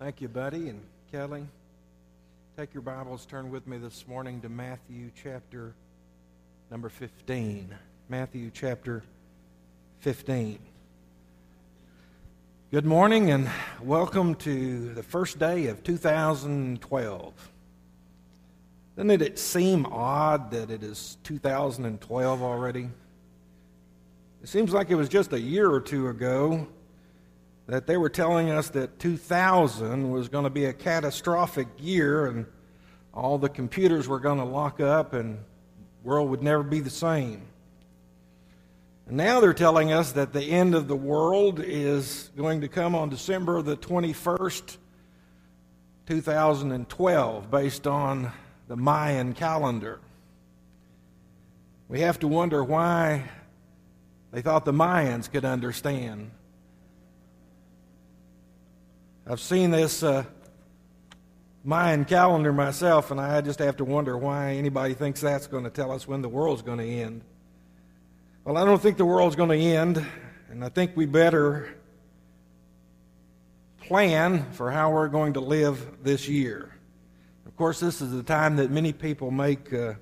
Thank you, Buddy and Kelly. Take your Bibles, turn with me this morning to Matthew chapter number 15. Matthew chapter 15. Good morning and welcome to the first day of 2012. Doesn't it seem odd that it is 2012 already? It seems like it was just a year or two ago that they were telling us that 2000 was going to be a catastrophic year and all the computers were going to lock up and world would never be the same. And now they're telling us that the end of the world is going to come on December the 21st, 2012, based on the Mayan calendar. We have to wonder why they thought the Mayans could understand I've seen this uh, Mayan calendar myself, and I just have to wonder why anybody thinks that's going to tell us when the world's going to end. Well, I don't think the world's going to end, and I think we better plan for how we're going to live this year. Of course, this is the time that many people make uh,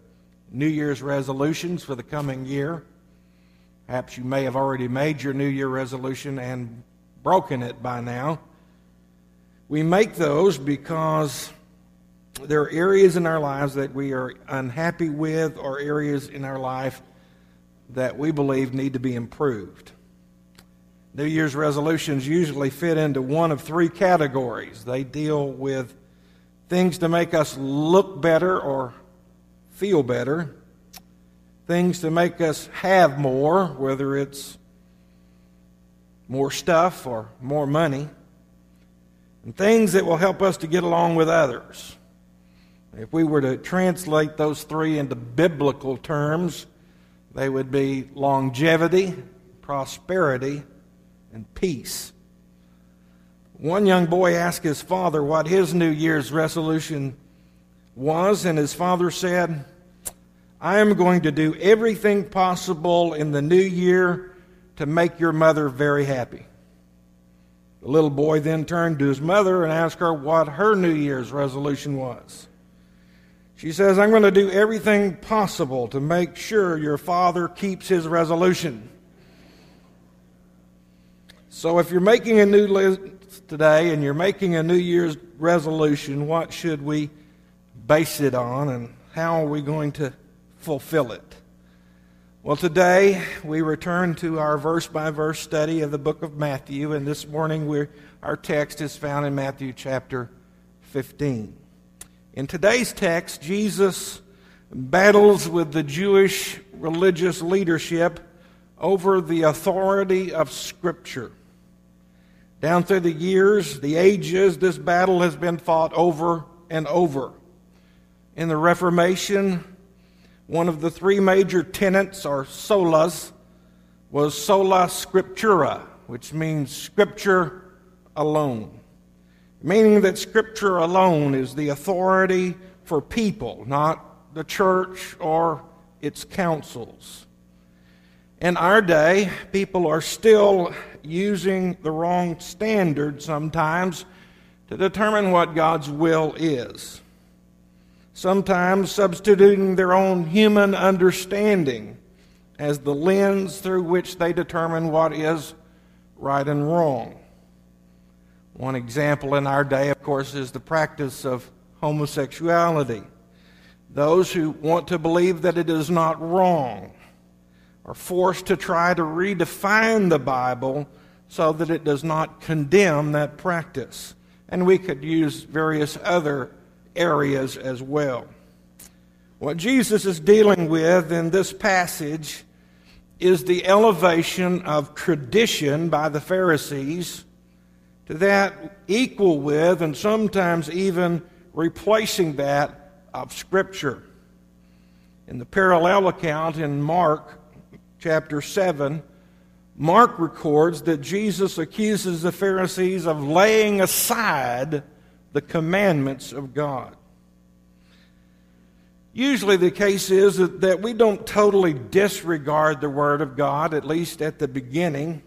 New Year's resolutions for the coming year. Perhaps you may have already made your New Year resolution and broken it by now. We make those because there are areas in our lives that we are unhappy with, or areas in our life that we believe need to be improved. New Year's resolutions usually fit into one of three categories. They deal with things to make us look better or feel better, things to make us have more, whether it's more stuff or more money, and things that will help us to get along with others. If we were to translate those three into biblical terms, they would be longevity, prosperity, and peace. One young boy asked his father what his New Year's resolution was, and his father said, I am going to do everything possible in the new year to make your mother very happy. The little boy then turned to his mother and asked her what her New Year's resolution was. She says, I'm going to do everything possible to make sure your father keeps his resolution. So if you're making a new list today and you're making a New Year's resolution, what should we base it on and how are we going to fulfill it? Well, today we return to our verse by verse study of the book of Matthew, and this morning our text is found in Matthew chapter 15. In today's text, Jesus battles with the Jewish religious leadership over the authority of Scripture. Down through the years, the ages, this battle has been fought over and over. In the Reformation, one of the three major tenets, or solas, was sola scriptura, which means scripture alone. Meaning that scripture alone is the authority for people, not the church or its councils. In our day, people are still using the wrong standard sometimes to determine what God's will is sometimes substituting their own human understanding as the lens through which they determine what is right and wrong. One example in our day, of course, is the practice of homosexuality. Those who want to believe that it is not wrong are forced to try to redefine the Bible so that it does not condemn that practice. And we could use various other areas as well. What Jesus is dealing with in this passage is the elevation of tradition by the Pharisees to that equal with, and sometimes even replacing that of Scripture. In the parallel account in Mark chapter 7, Mark records that Jesus accuses the Pharisees of laying aside the commandments of God. Usually, the case is that we don't totally disregard the Word of God, at least at the beginning.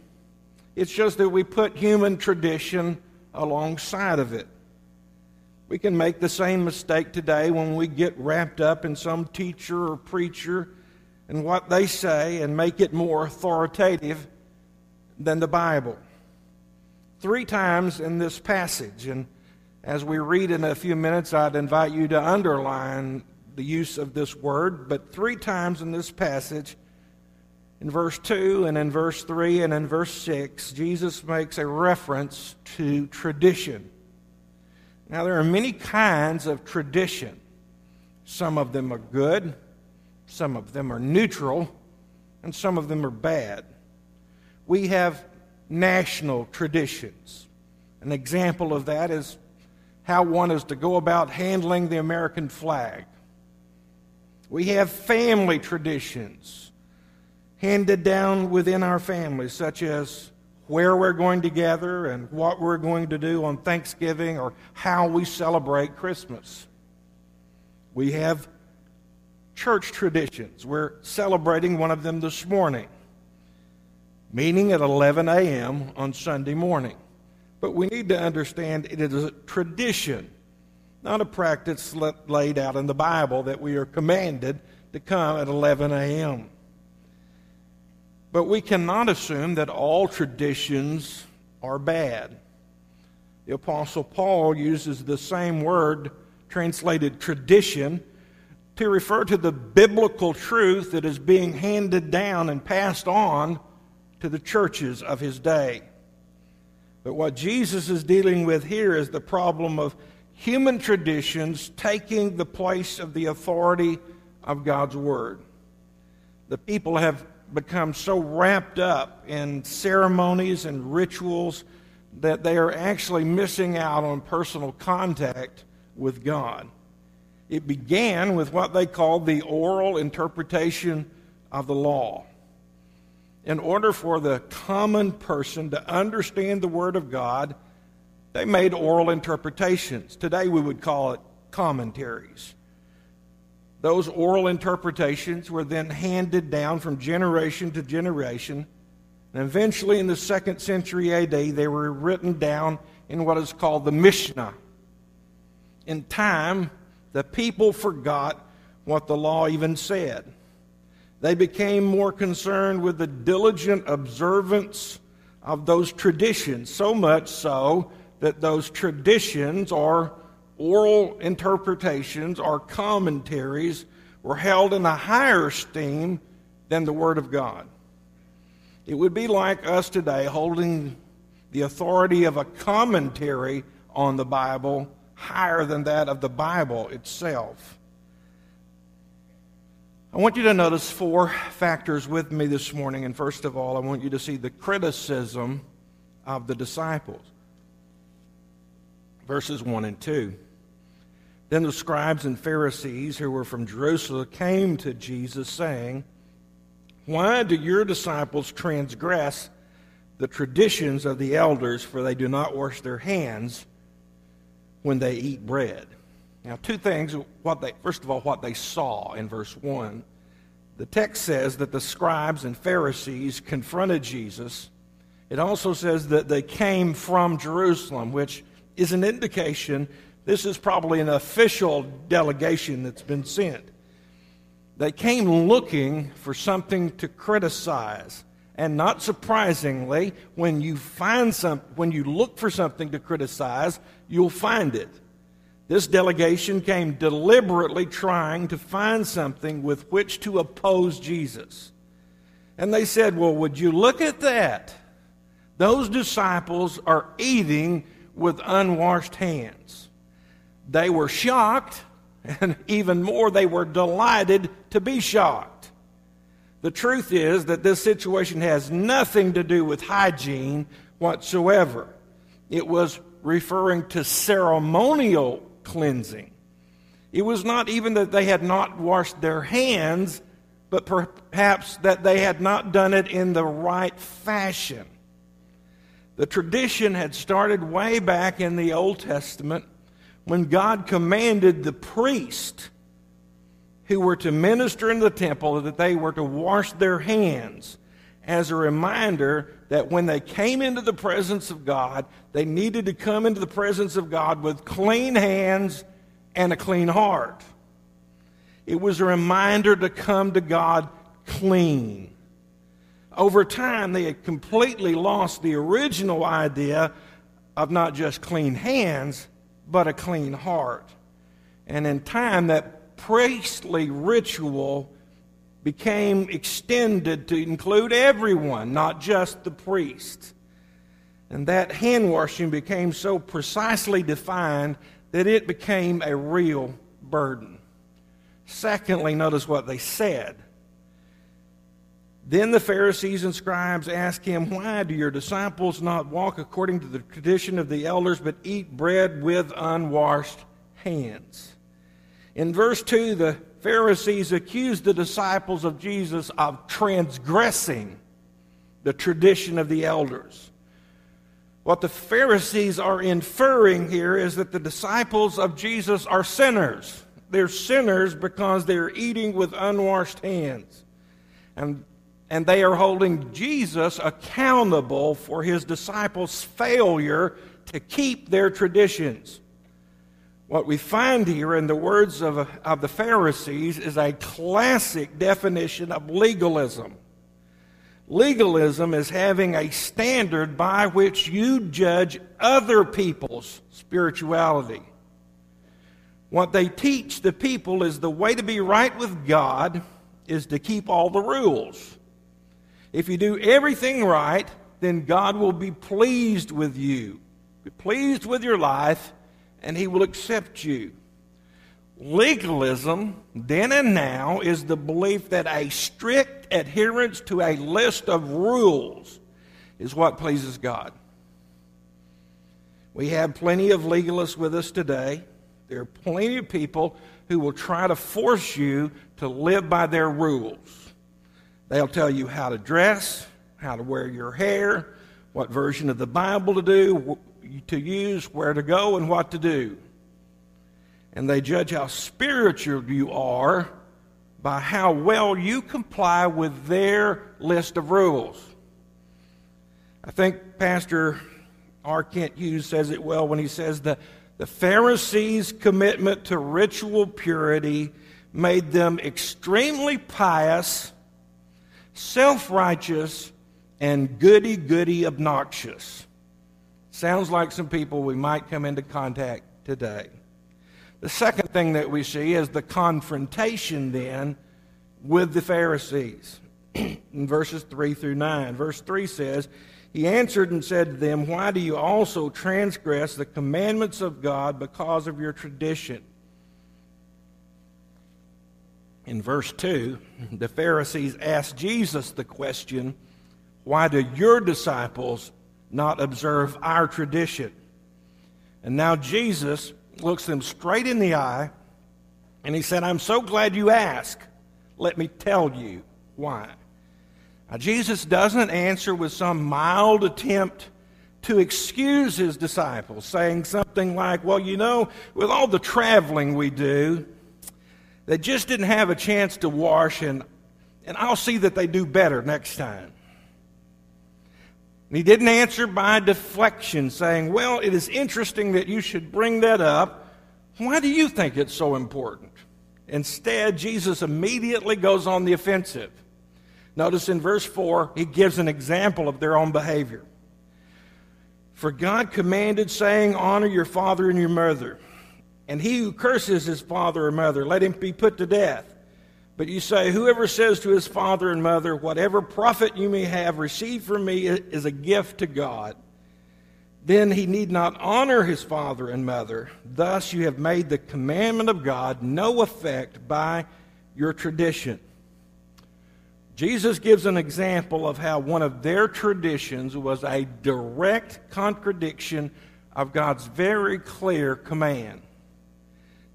It's just that we put human tradition alongside of it. We can make the same mistake today when we get wrapped up in some teacher or preacher and what they say and make it more authoritative than the Bible. Three times in this passage, and as we read in a few minutes, I'd invite you to underline the use of this word, but three times in this passage, in verse 2 and in verse 3 and in verse 6, Jesus makes a reference to tradition. Now, there are many kinds of tradition. Some of them are good, some of them are neutral, and some of them are bad. We have national traditions. An example of that is how one is to go about handling the American flag. We have family traditions handed down within our families, such as where we're going to gather and what we're going to do on Thanksgiving or how we celebrate Christmas. We have church traditions. We're celebrating one of them this morning, meeting at 11 a.m. on Sunday morning. But we need to understand it is a tradition, not a practice laid out in the Bible that we are commanded to come at 11 a.m. But we cannot assume that all traditions are bad. The Apostle Paul uses the same word, translated tradition, to refer to the biblical truth that is being handed down and passed on to the churches of his day. But what Jesus is dealing with here is the problem of human traditions taking the place of the authority of God's Word. The people have become so wrapped up in ceremonies and rituals that they are actually missing out on personal contact with God. It began with what they called the oral interpretation of the law. In order for the common person to understand the Word of God, they made oral interpretations. Today we would call it commentaries. Those oral interpretations were then handed down from generation to generation. And eventually, in the second century AD, they were written down in what is called the Mishnah. In time, the people forgot what the law even said. They became more concerned with the diligent observance of those traditions, so much so that those traditions or oral interpretations or commentaries were held in a higher esteem than the Word of God. It would be like us today holding the authority of a commentary on the Bible higher than that of the Bible itself. I want you to notice four factors with me this morning. And first of all, I want you to see the criticism of the disciples. Verses 1 and 2. Then the scribes and Pharisees who were from Jerusalem came to Jesus, saying, Why do your disciples transgress the traditions of the elders, for they do not wash their hands when they eat bread? Now, two things. What they, first of all, what they saw in verse 1. The text says that the scribes and Pharisees confronted Jesus. It also says that they came from Jerusalem, which is an indication this is probably an official delegation that's been sent. They came looking for something to criticize. And not surprisingly, when you find some, when you look for something to criticize, you'll find it. This delegation came deliberately trying to find something with which to oppose Jesus. And they said, Well, would you look at that? Those disciples are eating with unwashed hands. They were shocked, and even more, they were delighted to be shocked. The truth is that this situation has nothing to do with hygiene whatsoever. It was referring to ceremonial cleansing. It was not even that they had not washed their hands, but perhaps that they had not done it in the right fashion. The tradition had started way back in the Old Testament when God commanded the priest who were to minister in the temple that they were to wash their hands as a reminder that when they came into the presence of God, they needed to come into the presence of God with clean hands and a clean heart. It was a reminder to come to God clean. Over time, they had completely lost the original idea of not just clean hands, but a clean heart. And in time, that priestly ritual became extended to include everyone, not just the priest. And that hand washing became so precisely defined that it became a real burden. Secondly, notice what they said. Then the Pharisees and scribes asked him, Why do your disciples not walk according to the tradition of the elders, but eat bread with unwashed hands? In verse 2, the Pharisees accused the disciples of Jesus of transgressing the tradition of the elders. What the Pharisees are inferring here is that the disciples of Jesus are sinners. They're sinners because they're eating with unwashed hands. And, and they are holding Jesus accountable for his disciples' failure to keep their traditions. What we find here in the words of, of the Pharisees is a classic definition of legalism. Legalism is having a standard by which you judge other people's spirituality. What they teach the people is the way to be right with God is to keep all the rules. If you do everything right, then God will be pleased with you, be pleased with your life, and He will accept you. Legalism, then and now, is the belief that a strict adherence to a list of rules is what pleases God. We have plenty of legalists with us today. There are plenty of people who will try to force you to live by their rules. They'll tell you how to dress, how to wear your hair, what version of the Bible to do, to use, where to go, and what to do and they judge how spiritual you are by how well you comply with their list of rules. I think Pastor R. Kent Hughes says it well when he says the, the Pharisees' commitment to ritual purity made them extremely pious, self righteous, and goody goody obnoxious. Sounds like some people we might come into contact today. The second thing that we see is the confrontation then with the Pharisees in verses 3 through 9. Verse 3 says, He answered and said to them, Why do you also transgress the commandments of God because of your tradition? In verse 2, the Pharisees asked Jesus the question, Why do your disciples not observe our tradition? And now Jesus looks them straight in the eye, and he said, I'm so glad you ask. Let me tell you why. Now, Jesus doesn't answer with some mild attempt to excuse his disciples, saying something like, Well, you know, with all the traveling we do, they just didn't have a chance to wash, and, and I'll see that they do better next time. And he didn't answer by deflection, saying, Well, it is interesting that you should bring that up. Why do you think it's so important? Instead, Jesus immediately goes on the offensive. Notice in verse 4, he gives an example of their own behavior. For God commanded, saying, Honor your father and your mother. And he who curses his father or mother, let him be put to death. But you say, Whoever says to his father and mother, Whatever profit you may have received from me is a gift to God, then he need not honor his father and mother. Thus you have made the commandment of God no effect by your tradition. Jesus gives an example of how one of their traditions was a direct contradiction of God's very clear command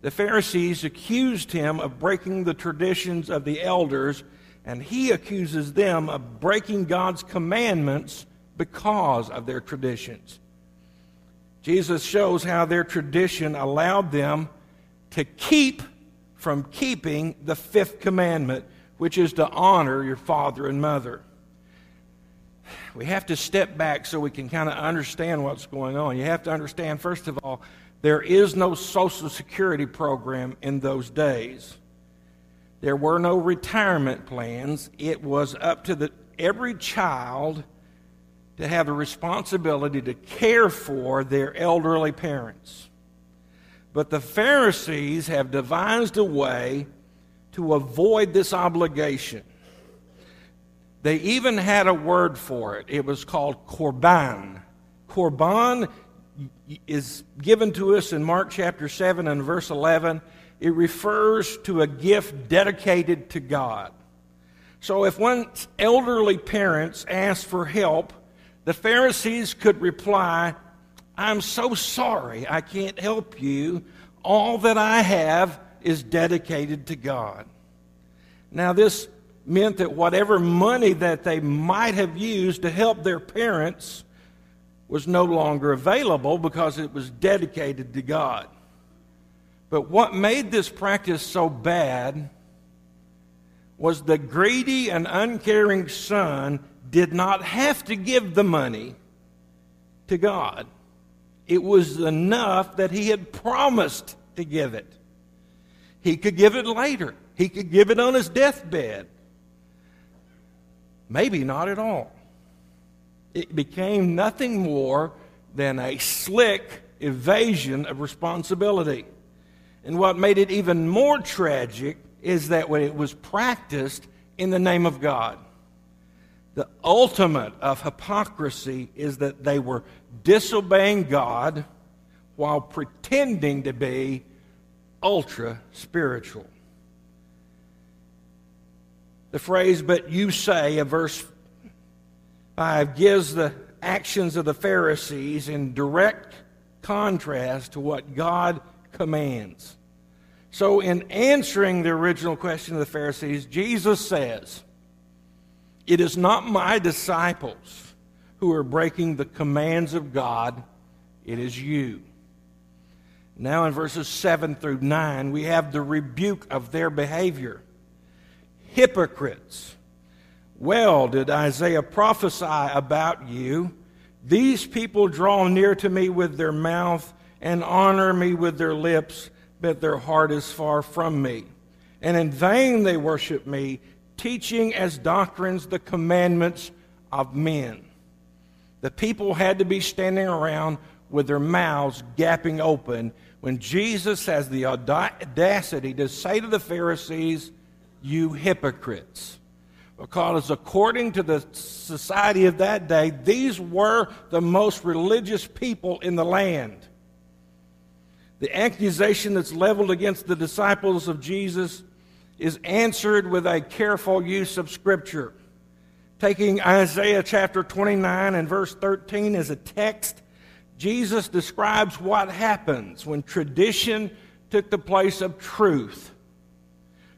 the Pharisees accused him of breaking the traditions of the elders, and he accuses them of breaking God's commandments because of their traditions. Jesus shows how their tradition allowed them to keep from keeping the fifth commandment, which is to honor your father and mother. we have to step back so we can kind of understand what's going on. You have to understand, first of all, there is no Social Security program in those days. There were no retirement plans. It was up to the, every child to have the responsibility to care for their elderly parents. But the Pharisees have devised a way to avoid this obligation. They even had a word for it. It was called korban. Korban is given to us in Mark chapter 7 and verse 11. It refers to a gift dedicated to God. So if one's elderly parents asked for help, the Pharisees could reply, I'm so sorry I can't help you. All that I have is dedicated to God. Now, this meant that whatever money that they might have used to help their parents was no longer available because it was dedicated to God. But what made this practice so bad was the greedy and uncaring son did not have to give the money to God. It was enough that he had promised to give it. He could give it later. He could give it on his deathbed. Maybe not at all. It became nothing more than a slick evasion of responsibility. And what made it even more tragic is that when it was practiced in the name of God. The ultimate of hypocrisy is that they were disobeying God while pretending to be ultra spiritual. The phrase, but you say, of verse 5, gives the actions of the Pharisees in direct contrast to what God commands. So, in answering the original question of the Pharisees, Jesus says, It is not my disciples who are breaking the commands of God, it is you. Now, in verses 7 through 9, we have the rebuke of their behavior hypocrites. Well, did Isaiah prophesy about you? These people draw near to me with their mouth and honor me with their lips, but their heart is far from me. And in vain they worship me, teaching as doctrines the commandments of men. The people had to be standing around with their mouths gapping open when Jesus has the audacity to say to the Pharisees, you hypocrites. Because according to the society of that day, these were the most religious people in the land. The accusation that's leveled against the disciples of Jesus is answered with a careful use of Scripture. Taking Isaiah chapter 29 and verse 13 as a text, Jesus describes what happens when tradition took the place of truth.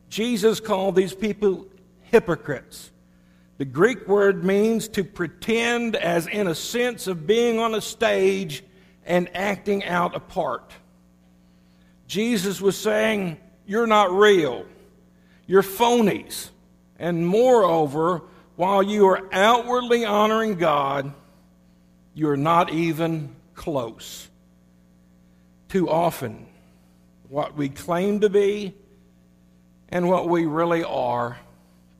Jesus called these people hypocrites. The Greek word means to pretend as in a sense of being on a stage and acting out a part. Jesus was saying, You're not real. You're phonies. And moreover, while you are outwardly honoring God, you're not even close. Too often, what we claim to be and what we really are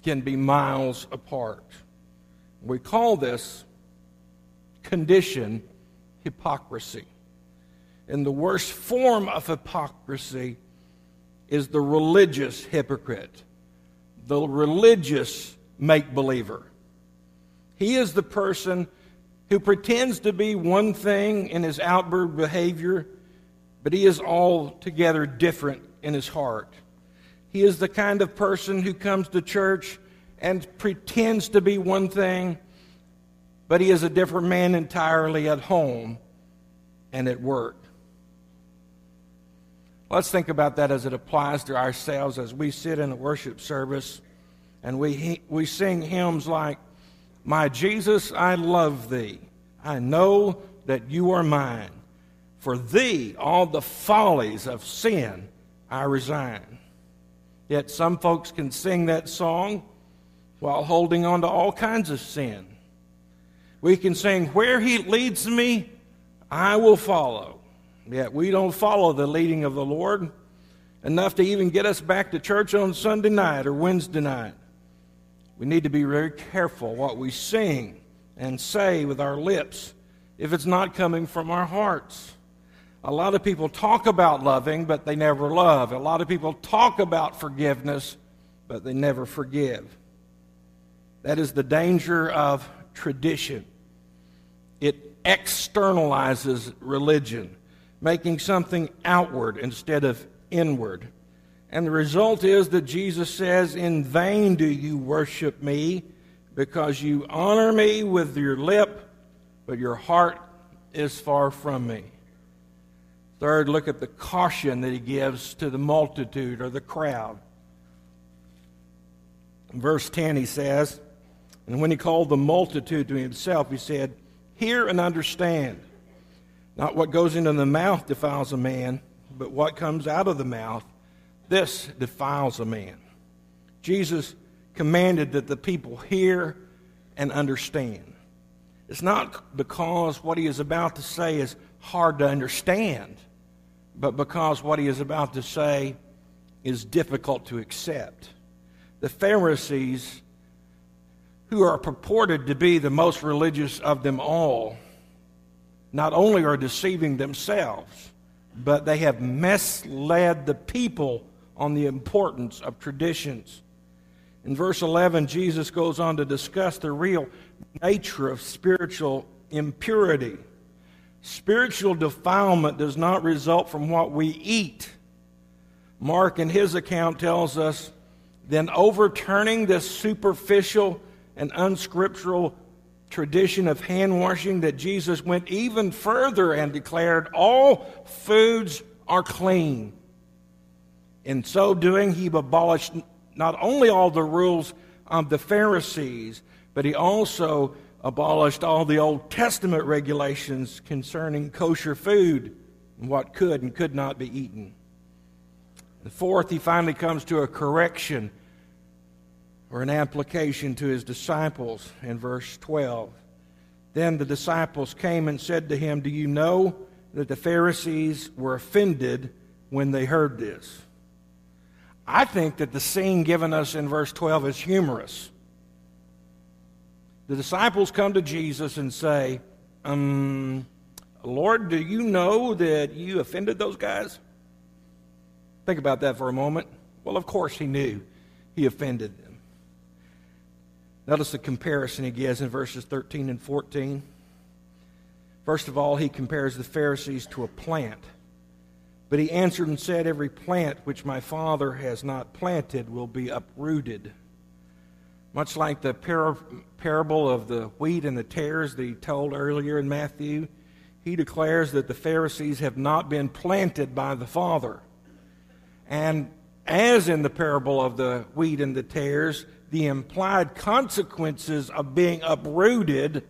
can be miles apart. We call this condition hypocrisy. And the worst form of hypocrisy is the religious hypocrite, the religious make believer. He is the person who pretends to be one thing in his outward behavior, but he is altogether different in his heart. He is the kind of person who comes to church and pretends to be one thing, but he is a different man entirely at home and at work. Let's think about that as it applies to ourselves as we sit in a worship service and we, we sing hymns like, My Jesus, I love thee. I know that you are mine. For thee, all the follies of sin I resign. Yet some folks can sing that song while holding on to all kinds of sin. We can sing, Where He leads me, I will follow. Yet we don't follow the leading of the Lord enough to even get us back to church on Sunday night or Wednesday night. We need to be very careful what we sing and say with our lips if it's not coming from our hearts. A lot of people talk about loving, but they never love. A lot of people talk about forgiveness, but they never forgive. That is the danger of tradition. It externalizes religion, making something outward instead of inward. And the result is that Jesus says, In vain do you worship me, because you honor me with your lip, but your heart is far from me. Third, look at the caution that he gives to the multitude or the crowd. In verse 10, he says, And when he called the multitude to himself, he said, Hear and understand. Not what goes into the mouth defiles a man, but what comes out of the mouth, this defiles a man. Jesus commanded that the people hear and understand. It's not because what he is about to say is hard to understand, but because what he is about to say is difficult to accept. The Pharisees, who are purported to be the most religious of them all, not only are deceiving themselves, but they have misled the people on the importance of traditions. In verse 11, Jesus goes on to discuss the real nature of spiritual impurity. Spiritual defilement does not result from what we eat. Mark, in his account, tells us then overturning this superficial and unscriptural tradition of hand washing, that Jesus went even further and declared all foods are clean. In so doing, he abolished not only all the rules of the Pharisees, but he also abolished all the Old Testament regulations concerning kosher food and what could and could not be eaten. The fourth, he finally comes to a correction or an application to his disciples in verse 12. Then the disciples came and said to him, Do you know that the Pharisees were offended when they heard this? I think that the scene given us in verse 12 is humorous. The disciples come to Jesus and say, um, Lord, do you know that you offended those guys? Think about that for a moment. Well, of course he knew he offended them. Notice the comparison he gives in verses 13 and 14. First of all, he compares the Pharisees to a plant. But he answered and said, Every plant which my Father has not planted will be uprooted. Much like the par- parable of the wheat and the tares that he told earlier in Matthew, he declares that the Pharisees have not been planted by the Father. And as in the parable of the wheat and the tares, the implied consequences of being uprooted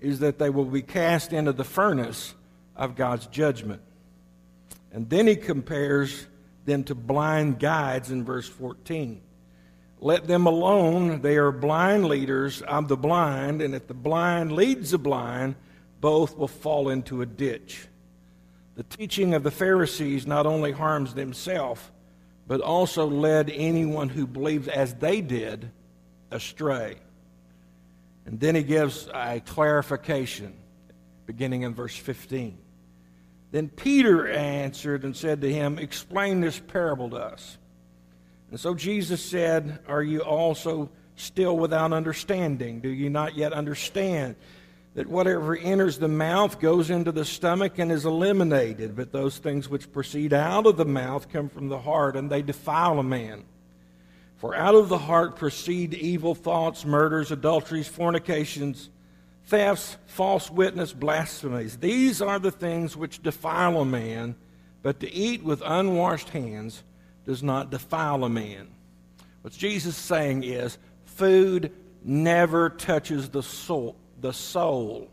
is that they will be cast into the furnace of God's judgment. And then he compares them to blind guides in verse 14. Let them alone. They are blind leaders of the blind, and if the blind leads the blind, both will fall into a ditch. The teaching of the Pharisees not only harms themselves, but also led anyone who believes as they did astray. And then he gives a clarification beginning in verse 15. Then Peter answered and said to him, Explain this parable to us. And so Jesus said, Are you also still without understanding? Do you not yet understand that whatever enters the mouth goes into the stomach and is eliminated? But those things which proceed out of the mouth come from the heart, and they defile a man. For out of the heart proceed evil thoughts, murders, adulteries, fornications thefts, false witness, blasphemies. These are the things which defile a man, but to eat with unwashed hands does not defile a man. What Jesus is saying is food never touches the soul. The soul.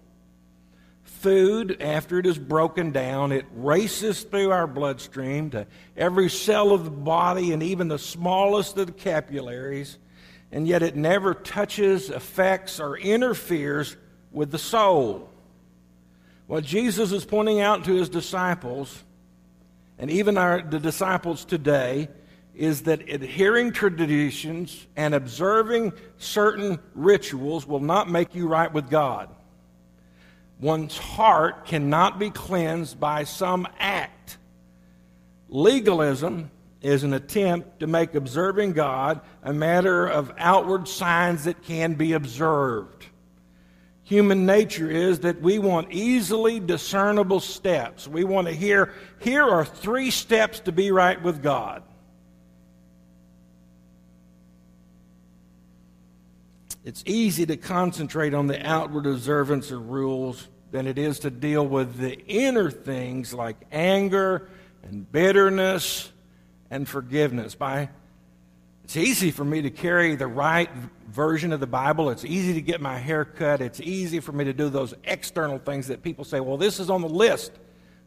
Food, after it is broken down, it races through our bloodstream to every cell of the body and even the smallest of the capillaries, and yet it never touches, affects, or interferes with the soul. What Jesus is pointing out to his disciples, and even our, the disciples today, is that adhering traditions and observing certain rituals will not make you right with God. One's heart cannot be cleansed by some act. Legalism is an attempt to make observing God a matter of outward signs that can be observed. Human nature is that we want easily discernible steps. We want to hear, here are three steps to be right with God. It's easy to concentrate on the outward observance of rules than it is to deal with the inner things like anger and bitterness and forgiveness. By it's easy for me to carry the right version of the Bible. It's easy to get my hair cut. It's easy for me to do those external things that people say, well, this is on the list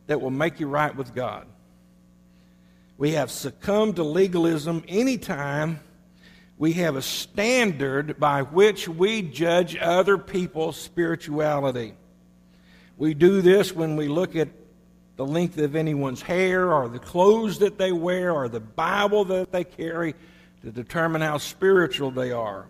that will make you right with God. We have succumbed to legalism anytime we have a standard by which we judge other people's spirituality. We do this when we look at the length of anyone's hair or the clothes that they wear or the Bible that they carry to determine how spiritual they are.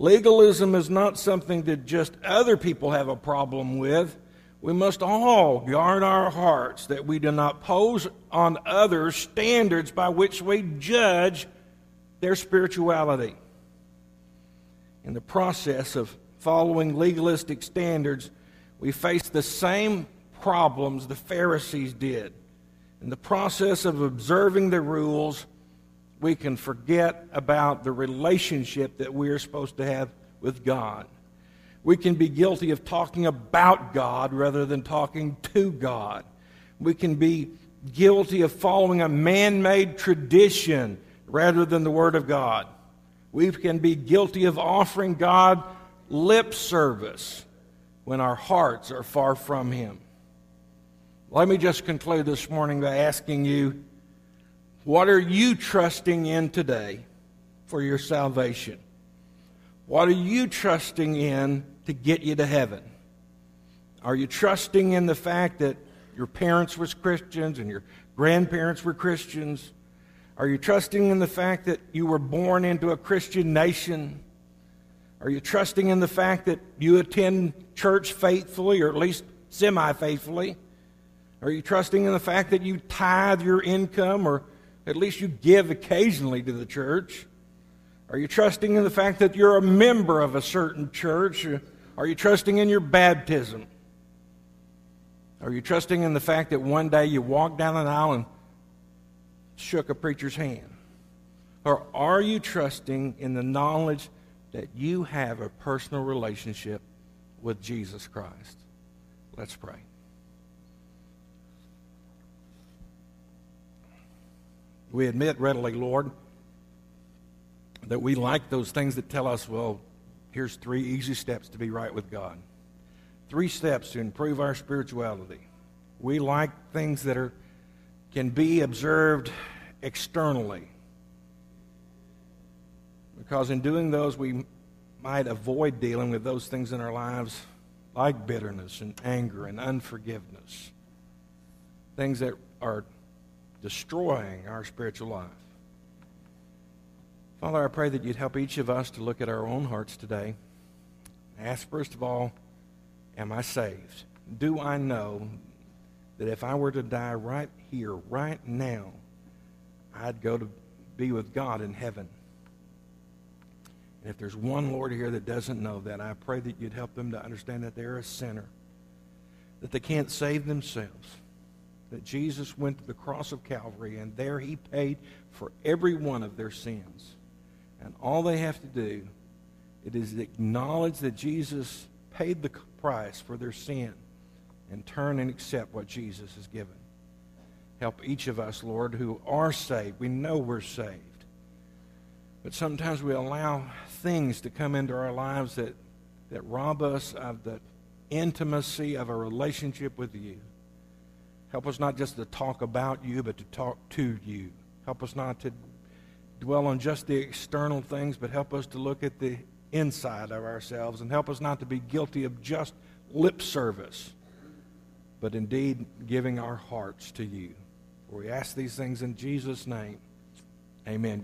Legalism is not something that just other people have a problem with. We must all guard our hearts that we do not pose on others standards by which we judge their spirituality. In the process of following legalistic standards, we face the same problems the Pharisees did. In the process of observing the rules, we can forget about the relationship that we are supposed to have with God. We can be guilty of talking about God rather than talking to God. We can be guilty of following a man made tradition rather than the Word of God. We can be guilty of offering God lip service when our hearts are far from Him. Let me just conclude this morning by asking you what are you trusting in today for your salvation? What are you trusting in to get you to heaven? Are you trusting in the fact that your parents were Christians and your grandparents were Christians? Are you trusting in the fact that you were born into a Christian nation? Are you trusting in the fact that you attend church faithfully or at least semi faithfully? Are you trusting in the fact that you tithe your income or at least you give occasionally to the church? Are you trusting in the fact that you're a member of a certain church? Are you trusting in your baptism? Are you trusting in the fact that one day you walked down an aisle and shook a preacher's hand? Or are you trusting in the knowledge that you have a personal relationship with Jesus Christ? Let's pray. We admit readily, Lord, that we like those things that tell us, well, here's three easy steps to be right with God. Three steps to improve our spirituality. We like things that are can be observed externally. Because in doing those, we might avoid dealing with those things in our lives like bitterness and anger and unforgiveness. Things that are destroying our spiritual life. Father, I pray that you'd help each of us to look at our own hearts today. Ask, first of all, am I saved? Do I know that if I were to die right here, right now, I'd go to be with God in heaven? And if there's one Lord here that doesn't know that, I pray that you'd help them to understand that they're a sinner, that they can't save themselves that Jesus went to the cross of Calvary and there he paid for every one of their sins. And all they have to do it is acknowledge that Jesus paid the price for their sin and turn and accept what Jesus has given. Help each of us, Lord, who are saved. We know we're saved. But sometimes we allow things to come into our lives that, that rob us of the intimacy of a relationship with you. Help us not just to talk about you, but to talk to you. Help us not to dwell on just the external things, but help us to look at the inside of ourselves and help us not to be guilty of just lip service, but indeed giving our hearts to you. For we ask these things in Jesus' name. Amen.